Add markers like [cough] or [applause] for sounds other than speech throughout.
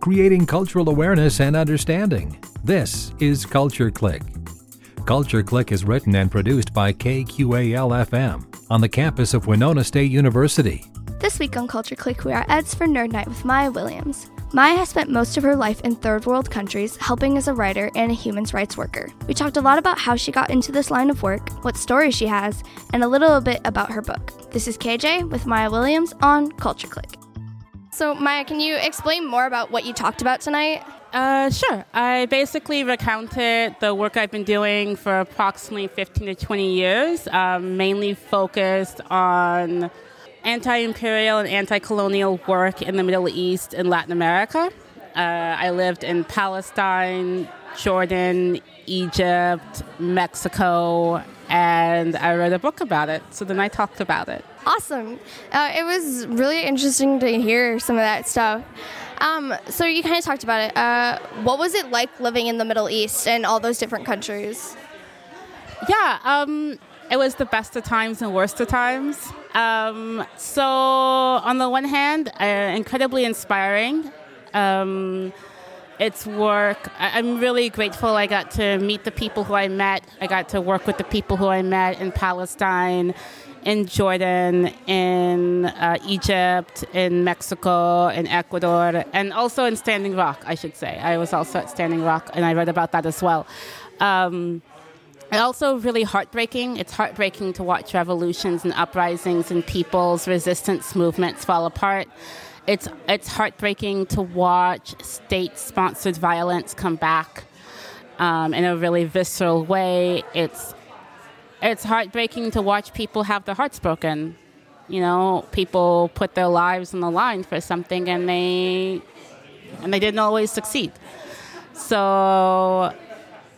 creating cultural awareness and understanding. This is Culture Click. Culture Click is written and produced by KQAL FM on the campus of Winona State University. This week on Culture Click, we are Eds for Nerd Night with Mai'a Williams. Mai'a has spent most of her life in third world countries, helping as a writer and a human rights worker. We talked a lot about how she got into this line of work, what stories she has, and a little bit about her book. This is KJ with Mai'a Williams on Culture Click. So, Mai'a, can you explain more about what you talked about tonight? Uh, sure. I basically recounted the work I've been doing for approximately 15 to 20 years, um, mainly focused on anti imperial and anti colonial work in the Middle East and Latin America. Uh, I lived in Palestine, Jordan, Egypt, Mexico, and I wrote a book about it. So then I talked about it. Awesome. Uh, it was really interesting to hear some of that stuff. Um, so you kind of talked about it. Uh, what was it like living in the Middle East and all those different countries? Yeah, um, it was the best of times and worst of times. Um, so on the one hand, uh, incredibly inspiring. Um, it's work. I'm really grateful I got to meet the people who I met. I got to work with the people who I met in Palestine, in Jordan, in uh, Egypt, in Mexico, in Ecuador, and also in Standing Rock, I should say. I was also at Standing Rock, and I read about that as well. Um, and also really heartbreaking. It's heartbreaking to watch revolutions and uprisings and people's resistance movements fall apart. It's it's heartbreaking to watch state-sponsored violence come back um, in a really visceral way. It's it's heartbreaking to watch people have their hearts broken. You know, people put their lives on the line for something, and they and they didn't always succeed. So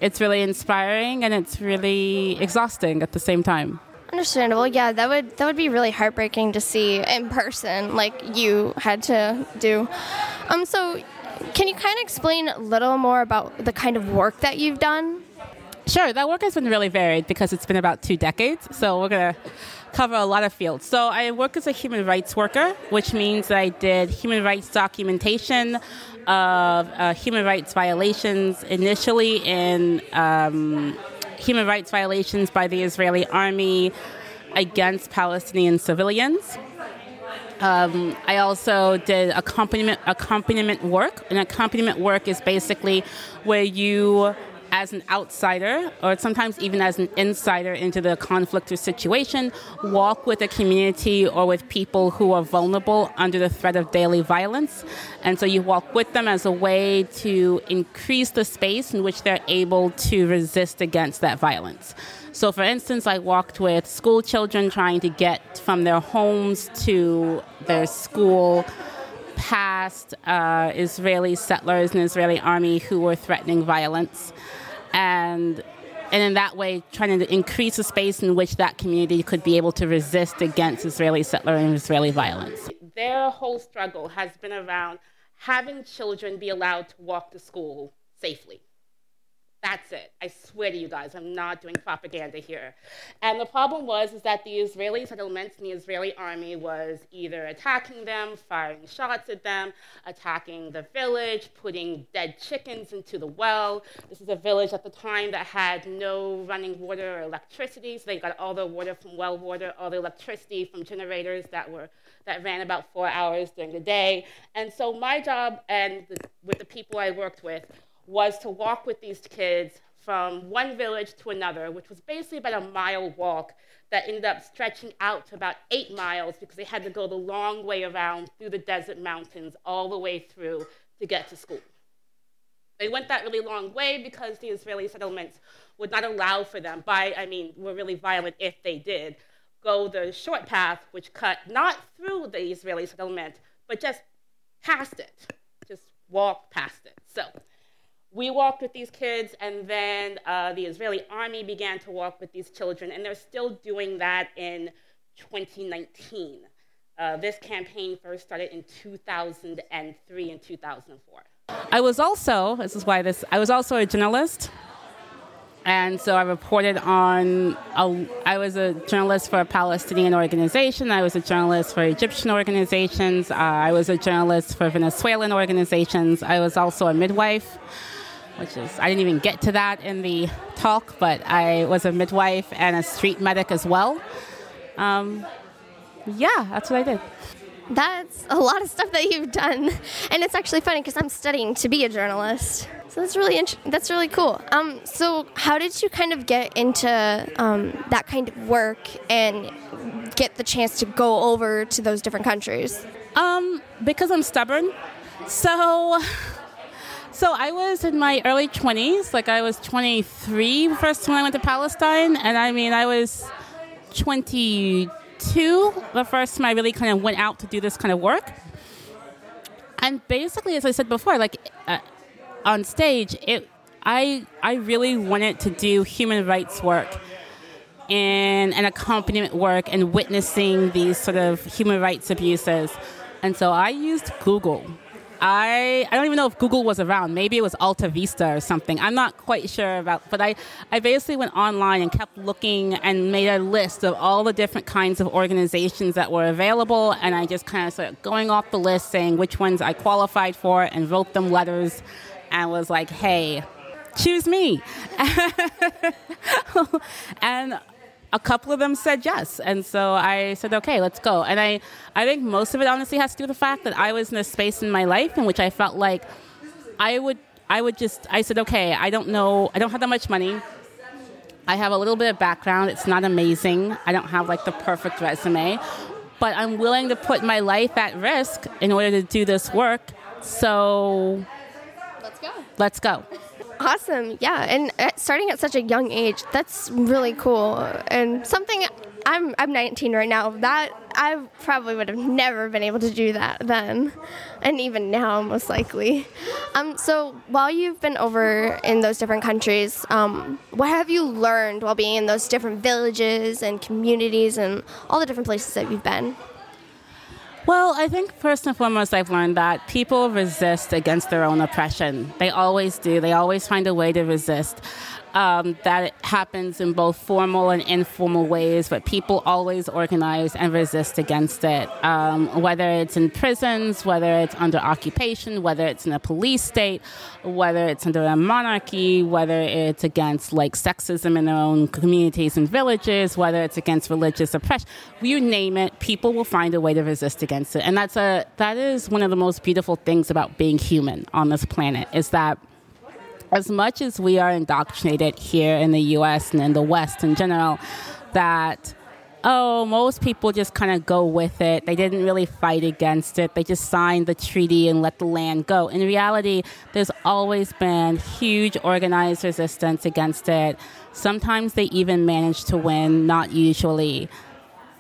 it's really inspiring and it's really exhausting at the same time. Understandable. Yeah, that would that would be really heartbreaking to see in person, like you had to do. Um, so can you kind of explain a little more about the kind of work that you've done? Sure, that work has been really varied because it's been about two decades. So we're going to cover a lot of fields. So I work as a human rights worker, which means that I did human rights documentation of uh, human rights violations initially in um, human rights violations by the Israeli army against Palestinian civilians. Um, I also did accompaniment accompaniment work. And accompaniment work is basically where you as an outsider or sometimes even as an insider into the conflict or situation, walk with a community or with people who are vulnerable under the threat of daily violence. And so you walk with them as a way to increase the space in which they're able to resist against that violence. So, for instance, I walked with school children trying to get from their homes to their school past uh, Israeli settlers and Israeli army who were threatening violence and and in that way trying to increase the space in which that community could be able to resist against Israeli settler and Israeli violence. Their whole struggle has been around having children be allowed to walk to school safely. That's it. I swear to you guys, I'm not doing propaganda here. And the problem was is that the Israeli settlements and the Israeli army was either attacking them, firing shots at them, attacking the village, putting dead chickens into the well. This is a village at the time that had no running water or electricity, so they got all the water from well water, all the electricity from generators that were that ran about four hours during the day. And so my job and the, with the people I worked with was to walk with these kids from one village to another, which was basically about a mile walk that ended up stretching out to about eight miles because they had to go the long way around through the desert mountains all the way through to get to school. They went that really long way because the Israeli settlements would not allow for them, by, I mean, were really violent if they did, go the short path, which cut not through the Israeli settlement, but just past it, just walk past it. So we walked with these kids, and then uh, the Israeli army began to walk with these children, and they're still doing that in 2019. Uh, this campaign first started in 2003 and 2004. I was also, this is why this, I was also a journalist. and so I reported on. A, I was a journalist for a Palestinian organization. I was a journalist for Egyptian organizations. Uh, I was a journalist for Venezuelan organizations. I was also a midwife, which is I didn't even get to that in the talk, but I was a midwife and a street medic as well. Um, yeah, that's what I did. That's a lot of stuff that you've done, and it's actually funny because I'm studying to be a journalist. So that's really int- that's really cool. Um, so how did you kind of get into um, that kind of work and get the chance to go over to those different countries? Um, because I'm stubborn. So, so I was in my early 20s. Like I was 23 first when I went to Palestine, and I mean I was 22 the first time I really kind of went out to do this kind of work. And basically, as I said before, like. Uh, on stage, it I I really wanted to do human rights work and an accompaniment work and witnessing these sort of human rights abuses. And so I used Google. I, I don't even know if Google was around. Maybe it was Alta Vista or something. I'm not quite sure about, but I, I basically went online and kept looking and made a list of all the different kinds of organizations that were available. And I just kind of started going off the list saying which ones I qualified for and wrote them letters and was like, hey, choose me. [laughs] and a couple of them said yes. And so I said, okay, let's go. And I, I think most of it honestly has to do with the fact that I was in a space in my life in which I felt like I would, I would just, I said, okay, I don't know, I don't have that much money. I have a little bit of background. It's not amazing. I don't have like the perfect resume, but I'm willing to put my life at risk in order to do this work. So let's go. Let's go. Awesome. Yeah. And starting at such a young age, that's really cool. And something I'm I'm 19 right now. That I probably would have never been able to do that then, and even now most likely. Um, so while you've been over in those different countries, um, what have you learned while being in those different villages and communities and all the different places that you've been? Well, I think first and foremost, I've learned that people resist against their own oppression. They always do. They always find a way to resist um, that happens in both formal and informal ways, but people always organize and resist against it. Um, whether it's in prisons, whether it's under occupation, whether it's in a police state, whether it's under a monarchy, whether it's against like sexism in their own communities and villages, whether it's against religious oppression, you name it, people will find a way to resist against it. And that's a that is one of the most beautiful things about being human on this planet is that as much as we are indoctrinated here in the US and in the West in general, that oh, most people just kind of go with it. They didn't really fight against it. They just signed the treaty and let the land go. In reality, there's always been huge organized resistance against it. Sometimes they even manage to win, not usually.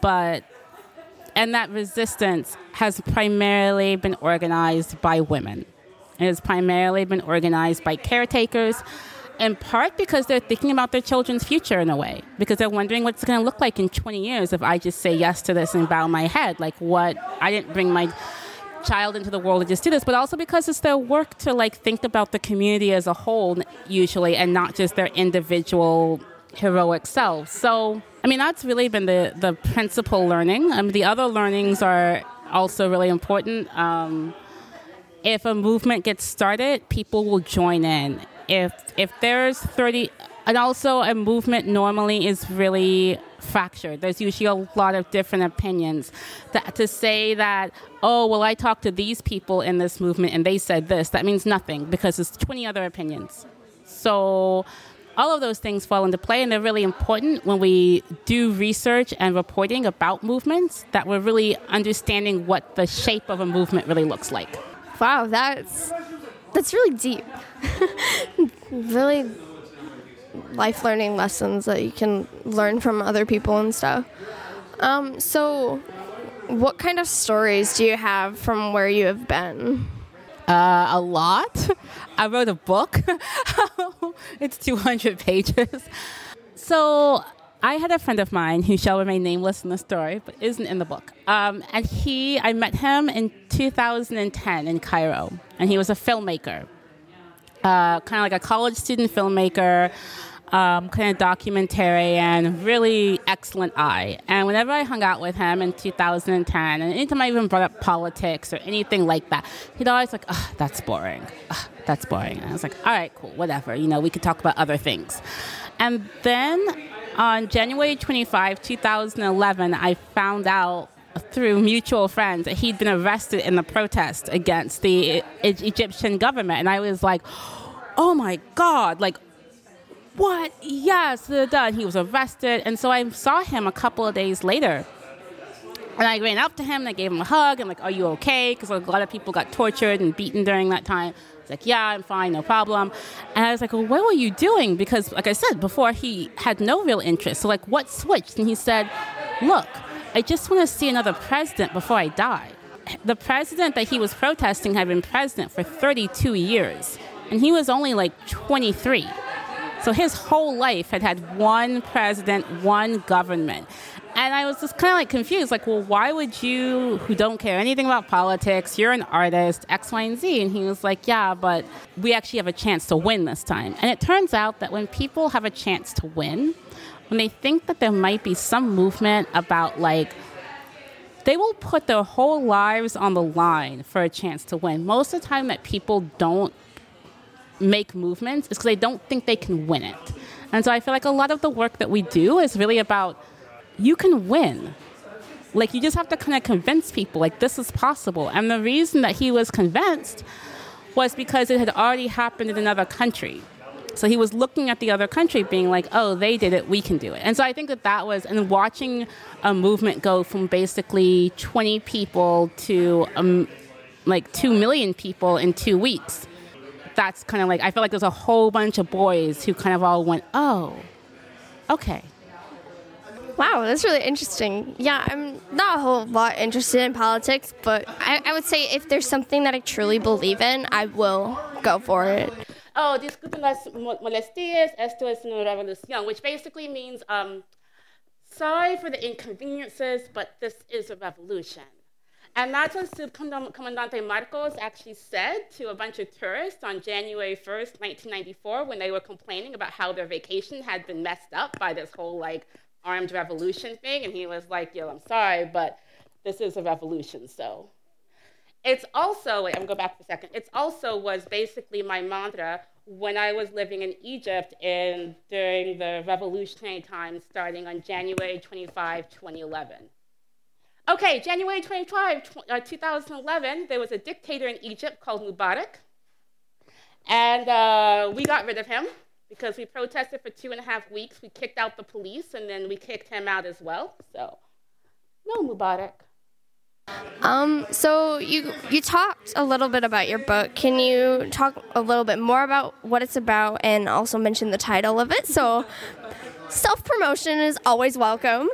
But and that resistance has primarily been organized by women. Has primarily been organized by caretakers, in part because they're thinking about their children's future in a way, because they're wondering what's going to look like in 20 years if I just say yes to this and bow my head. Like, what? I didn't bring my child into the world to just do this, but also because it's their work to like think about the community as a whole, usually, and not just their individual heroic selves. So, I mean, that's really been the the principal learning. I mean, the other learnings are also really important. Um, if a movement gets started, people will join in. If if there's 30 and also a movement normally is really fractured. There's usually a lot of different opinions. That, to say that, oh, well, I talked to these people in this movement and they said this, that means nothing because there's 20 other opinions. So all of those things fall into play and they're really important when we do research and reporting about movements that we're really understanding what the shape of a movement really looks like. Wow, that's that's really deep. [laughs] really life learning lessons that you can learn from other people and stuff. Um, so, what kind of stories do you have from where you have been? Uh, a lot. I wrote a book. [laughs] it's 200 pages. So I had a friend of mine who shall remain nameless in the story, but isn't in the book. Um, and he, I met him in 2010 in Cairo, and he was a filmmaker, uh, kind of like a college student filmmaker. um, kind of documentarian, really excellent eye. And whenever I hung out with him in 2010, and anytime I even brought up politics or anything like that, he'd always like, oh, that's boring. Oh, that's boring. And I was like, all right, cool, whatever. You know, we could talk about other things. And then on January 25, 2011, I found out through mutual friends that he'd been arrested in the protest against the e- Egyptian government. And I was like, oh my God, like, what? Yes, and he was arrested. And so I saw him a couple of days later. And I ran up to him and I gave him a hug and like, are you okay? Because a lot of people got tortured and beaten during that time. He's like, yeah, I'm fine, no problem. And I was like, well, what were you doing? Because, like I said before, he had no real interest. So, like, what switched? And he said, look, I just want to see another president before I die. The president that he was protesting had been president for 32 years, and he was only like 23. So his whole life had had one president, one government. And I was just kind of like confused, like, well, why would you, who don't care anything about politics, you're an artist, X, Y, and Z? And he was like, yeah, but we actually have a chance to win this time. And it turns out that when people have a chance to win, when they think that there might be some movement about like, they will put their whole lives on the line for a chance to win. Most of the time, that people don't make movements is because they don't think they can win it. And so I feel like a lot of the work that we do is really about you can win. Like you just have to kind of convince people like this is possible. And the reason that he was convinced was because it had already happened in another country. So he was looking at the other country, being like, "Oh, they did it, we can do it." And so I think that that was, and watching a movement go from basically 20 people to um, like two million people in two weeks that's kind of like I feel like there's a whole bunch of boys who kind of all went, "Oh, okay." Wow, that's really interesting. Yeah, I'm not a whole lot interested in politics, but I, I would say if there's something that I truly believe in, I will go for it. Oh, disculpen las molestias, esto es una revolución, which basically means, um, sorry for the inconveniences, but this is a revolution. And that's what Subcomandante Marcos actually said to a bunch of tourists on January 1st, 1994, when they were complaining about how their vacation had been messed up by this whole like armed revolution thing. And he was like, yo, I'm sorry, but this is a revolution, so. It's also, wait, I'm going to go back for a second. It's also was basically my mantra when I was living in Egypt in, during the revolutionary times starting on January 25, 2011. Okay, January 25, uh, 2011, there was a dictator in Egypt called Mubarak. And uh, we got rid of him because we protested for two and a half weeks. We kicked out the police and then we kicked him out as well. So, no Mubarak. Um, so you you talked a little bit about your book. Can you talk a little bit more about what it's about and also mention the title of it? So self promotion is always welcome.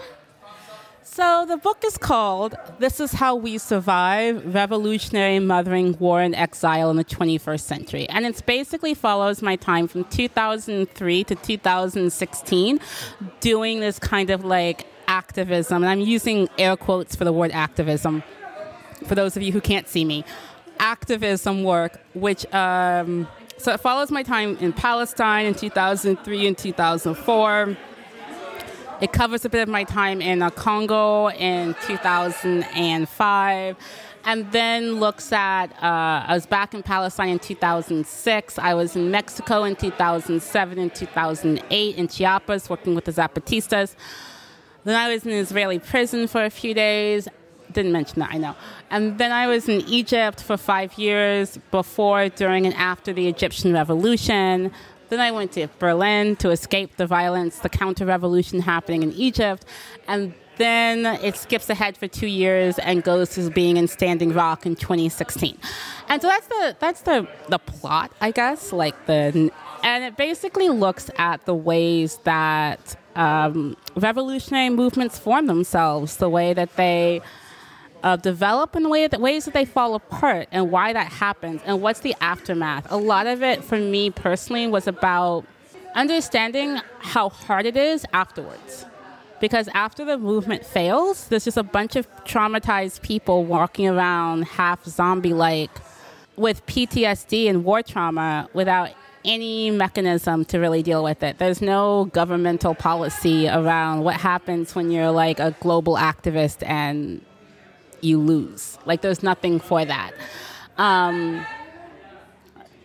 So the book is called This is How We Survive Revolutionary Mothering War and Exile in the 21st Century. And it basically follows my time from 2003 to 2016 doing this kind of like activism. And I'm using air quotes for the word activism for those of you who can't see me. Activism work, which, um, so it follows my time in Palestine in 2003 and 2004 it covers a bit of my time in uh, Congo in 2005 and then looks at uh, I was back in Palestine in 2006. I was in Mexico in 2007 and 2008 in Chiapas working with the Zapatistas. Then I was in Israeli prison for a few days. Didn't mention that, I know. And then I was in Egypt for five years before, during, and after the Egyptian Revolution. Then I went to Berlin to escape the violence, the counter revolution happening in Egypt. And then it skips ahead for two years and goes to being in Standing Rock in 2016. And so that's the that's the the plot, I guess. Like the and it basically looks at the ways that um, revolutionary movements form themselves, the way that they uh, develop in the way that ways that they fall apart and why that happens and what's the aftermath. A lot of it for me personally was about understanding how hard it is afterwards. Because after the movement fails, there's just a bunch of traumatized people walking around half zombie like with PTSD and war trauma without any mechanism to really deal with it. There's no governmental policy around what happens when you're like a global activist and you lose. Like, there's nothing for that. Um,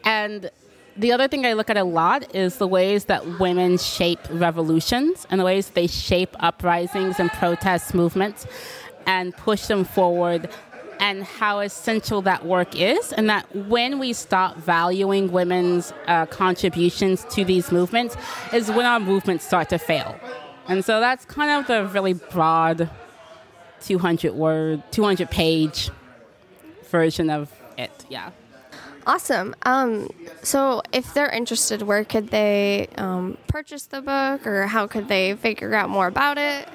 and the other thing I look at a lot is the ways that women shape revolutions and the ways they shape uprisings and protest movements and push them forward and how essential that work is, and that when we stop valuing women's uh, contributions to these movements, is when our movements start to fail. And so that's kind of the really broad 200 word, 200 page version of it. Yeah. Awesome. Um, so, if they're interested, where could they um, purchase the book, or how could they figure out more about it?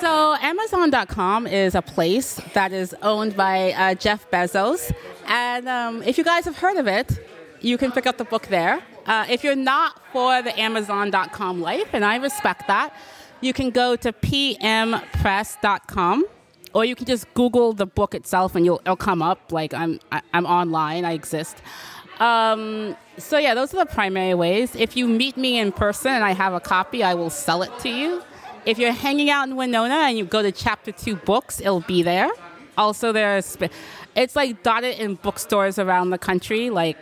So, Amazon.com is a place that is owned by uh, Jeff Bezos. And um, if you guys have heard of it, you can pick up the book there. Uh, if you're not for the Amazon.com life, and I respect that, you can go to pmpress.com or you can just Google the book itself and you'll it'll come up. Like I'm I, am i am online, I exist. Um, so yeah, those are the primary ways. If you meet me in person and I have a copy, I will sell it to you. If you're hanging out in Winona and you go to Chapter Two Books, it'll be there. Also, there's it's like dotted in bookstores around the country. Like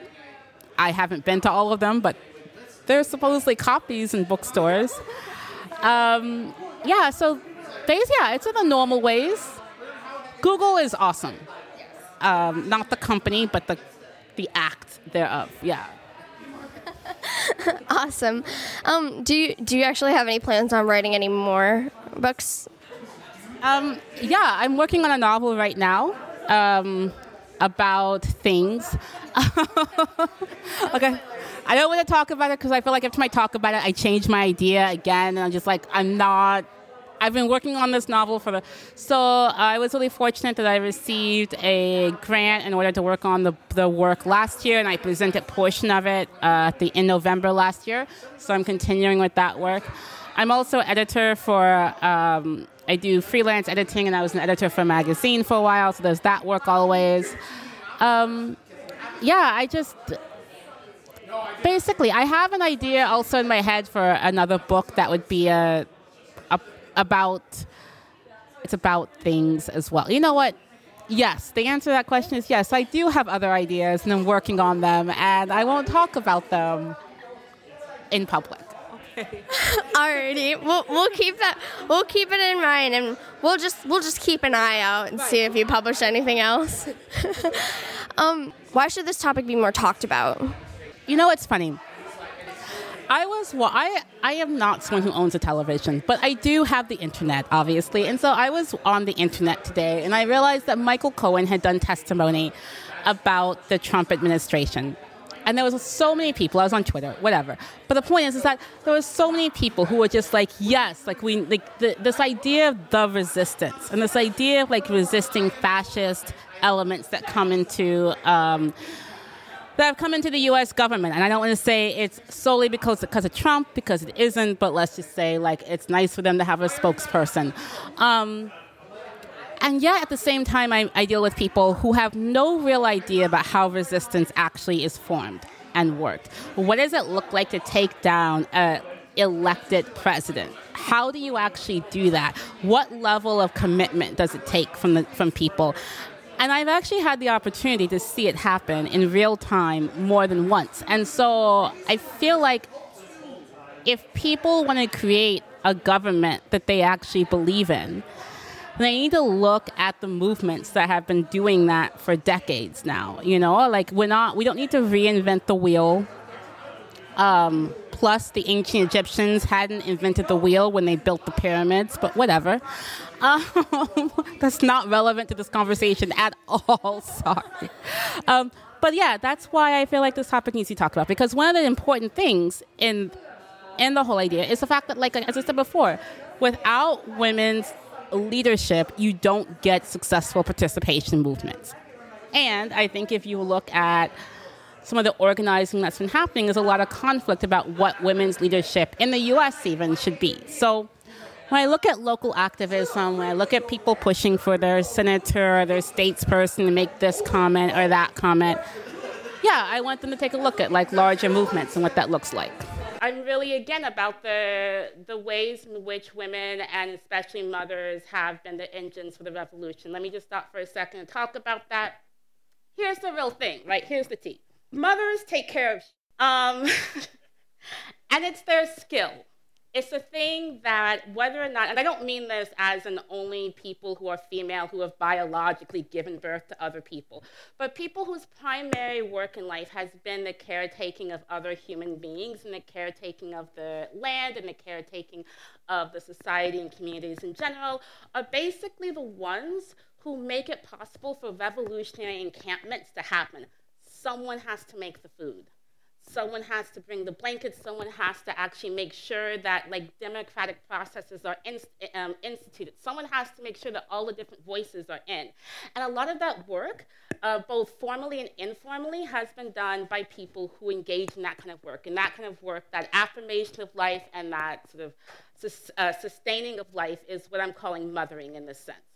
I haven't been to all of them, but there's supposedly copies in bookstores. Um, yeah, so there's yeah, it's in the normal ways. Google is awesome. Um, not the company, but the the act thereof. Yeah. [laughs] awesome. Um, do you do you actually have any plans on writing any more books? Um, yeah, I'm working on a novel right now um, about things. [laughs] okay. I don't want to talk about it because I feel like time I talk about it, I change my idea again, and I'm just like, I'm not I've been working on this novel for the. So I was really fortunate that I received a grant in order to work on the, the work last year, and I presented a portion of it uh, the, in November last year. So I'm continuing with that work. I'm also editor for. Um, I do freelance editing, and I was an editor for a magazine for a while. So there's that work always. Um, yeah, I just basically I have an idea also in my head for another book that would be a about it's about things as well. You know what? Yes, the answer to that question is yes. I do have other ideas and I'm working on them, and I won't talk about them in public. [laughs] Alrighty, we'll we'll keep that we'll keep it in mind, and we'll just we'll just keep an eye out and see if you publish anything else. [laughs] um, why should this topic be more talked about? You know, it's funny. I was well, I I am not someone who owns a television, but I do have the internet, obviously. And so I was on the internet today and I realized that Michael Cohen had done testimony about the Trump administration. And there was so many people. I was on Twitter, whatever. But the point is, is that there were so many people who were just like, yes, like we, like the, this idea of the resistance and this idea of like resisting fascist elements that come into um, that have come into the U.S. government. And I don't want to say it's solely because because of Trump, because it isn't. But let's just say like it's nice for them to have a spokesperson. Um, and yet, at the same time, I, I deal with people who have no real idea about how resistance actually is formed and worked. What does it look like to take down a elected president? How do you actually do that? What level of commitment does it take from the from people? And I've actually had the opportunity to see it happen in real time more than once. And so I feel like if people want to create a government that they actually believe in, they need to look at the movements that have been doing that for decades now. You know, like we're not, we don't need to reinvent the wheel. Um, plus, the ancient Egyptians hadn't invented the wheel when they built the pyramids, but whatever. Um, [laughs] that's not relevant to this conversation at all. [laughs] Sorry. Um, but yeah, that's why I feel like this topic needs to be talked about because one of the important things in in the whole idea is the fact that, like as I said before, without women's leadership, you don't get successful participation movements. And I think if you look at some of the organizing that's been happening, is a lot of conflict about what women's leadership in the U.S. even should be. So when I look at local activism, when I look at people pushing for their senator or their statesperson to make this comment or that comment, yeah, I want them to take a look at like larger movements and what that looks like. I'm really again about the the ways in which women and especially mothers have been the engines for the revolution. Let me just stop for a second and talk about that. Here's the real thing, right? Here's the tea. Mothers take care of, um, [laughs] and it's their skill it's a thing that whether or not, and I don't mean this as an only people who are female who have biologically given birth to other people, but people whose primary work in life has been the caretaking of other human beings and the caretaking of the land and the caretaking of the society and communities in general are basically the ones who make it possible for revolutionary encampments to happen. Someone has to make the food. Someone has to bring the blankets. Someone has to actually make sure that like democratic processes are um, instituted. Someone has to make sure that all the different voices are in. And a lot of that work uh, both formally and informally has been done by people who engage in that kind of work and that kind of work that affirmation of life and that sort of uh, sustaining of life is what i'm calling mothering in this sense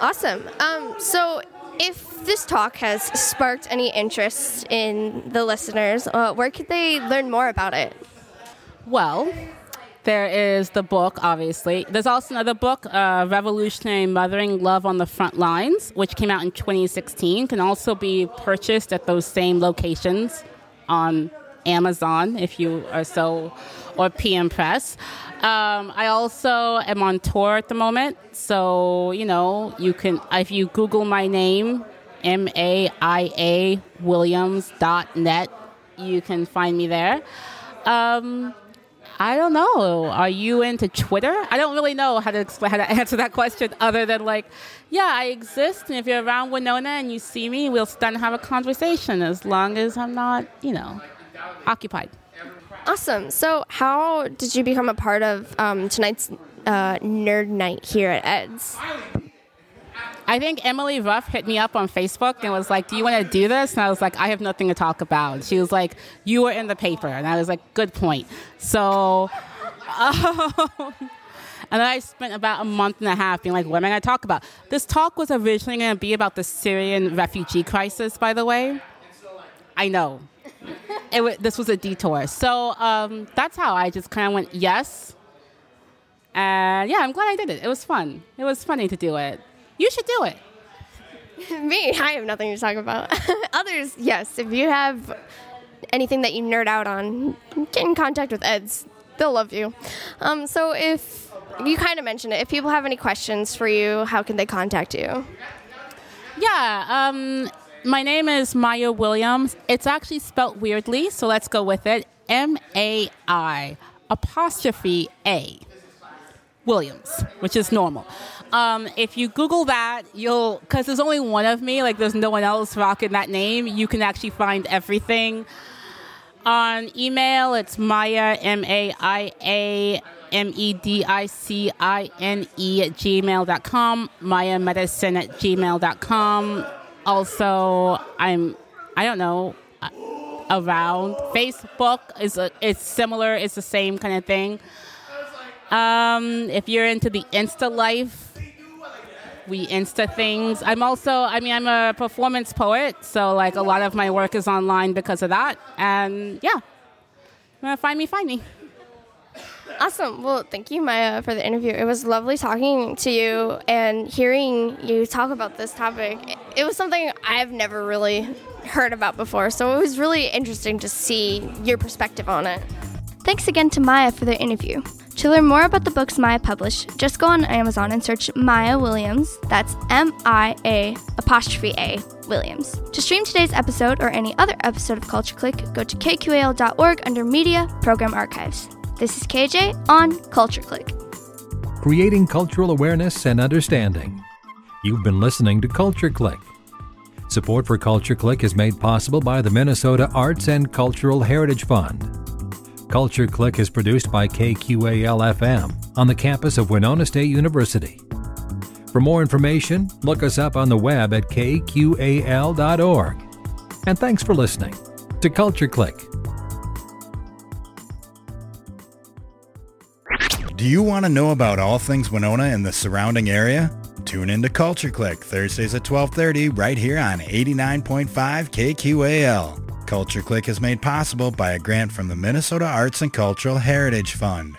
Awesome. Um, so, if this talk has sparked any interest in the listeners, uh, where could they learn more about it? Well, there is the book, obviously. There's also another book, uh, Revolutionary Mothering Love on the Front Lines, which came out in 2016. Can also be purchased at those same locations on Amazon if you are so, or PM Press. Um, I also am on tour at the moment, so you know you can if you Google my name, M A I A Williams dot net, you can find me there. Um, I don't know. Are you into Twitter? I don't really know how to how to [laughs] answer that question other than like, yeah, I exist, and if you're around Winona and you see me, we'll stand and have a conversation as long as I'm not, you know, occupied. Awesome. So, how did you become a part of um, tonight's uh, nerd night here at Ed's? I think Emily Ruff hit me up on Facebook and was like, Do you want to do this? And I was like, I have nothing to talk about. She was like, You were in the paper. And I was like, Good point. So, [laughs] um, and then I spent about a month and a half being like, What am I going to talk about? This talk was originally going to be about the Syrian refugee crisis, by the way. I know [laughs] it, this was a detour. So um, that's how I just kind of went yes. And yeah, I'm glad I did it. It was fun. It was funny to do it. You should do it. [laughs] Me, I have nothing to talk about. [laughs] Others, yes. If you have anything that you nerd out on, get in contact with Eds. They'll love you. Um, so if you kind of mentioned it, if people have any questions for you, how can they contact you? Yeah, um, my name is Mai'a Williams. It's actually spelt weirdly, so let's go with it. M A I apostrophe A Williams, which is normal. Um, if you Google that, you'll because there's only one of me. Like there's no one else rocking that name. You can actually find everything. On email, it's Maya M A I A M E D I C I N E at gmail.com, Maya Medicine at gmail.com also I'm I don't know around. Facebook is a, it's similar it's the same kind of thing. Um, if you're into the insta life we insta things. I'm also i mean i'm a performance poet so like a lot of my work is online because of that. And yeah. Find me find me Awesome. Well, thank you, Mai'a, for the interview. It was lovely talking to you and hearing you talk about this topic. It was something I've never really heard about before, so it was really interesting to see your perspective on it. Thanks again to Mai'a for the interview. To learn more about the books Mai'a published, just go on Amazon and search Mai'a Williams. That's M I A apostrophe A Williams. To stream today's episode or any other episode of Culture Click, go to kqal.org under Media Program Archives. This is KJ on Culture Click. Creating cultural awareness and understanding. You've been listening to Culture Click. Support for Culture Click is made possible by the Minnesota Arts and Cultural Heritage Fund. Culture Click is produced by KQAL FM on the campus of Winona State University. For more information, look us up on the web at kqal.org. And thanks for listening to Culture Click. Do you want to know about all things Winona and the surrounding area? Tune in to Culture Click Thursdays at 12:30 right here on 89.5 KQAL. Culture Click is made possible by a grant from the Minnesota Arts and Cultural Heritage Fund.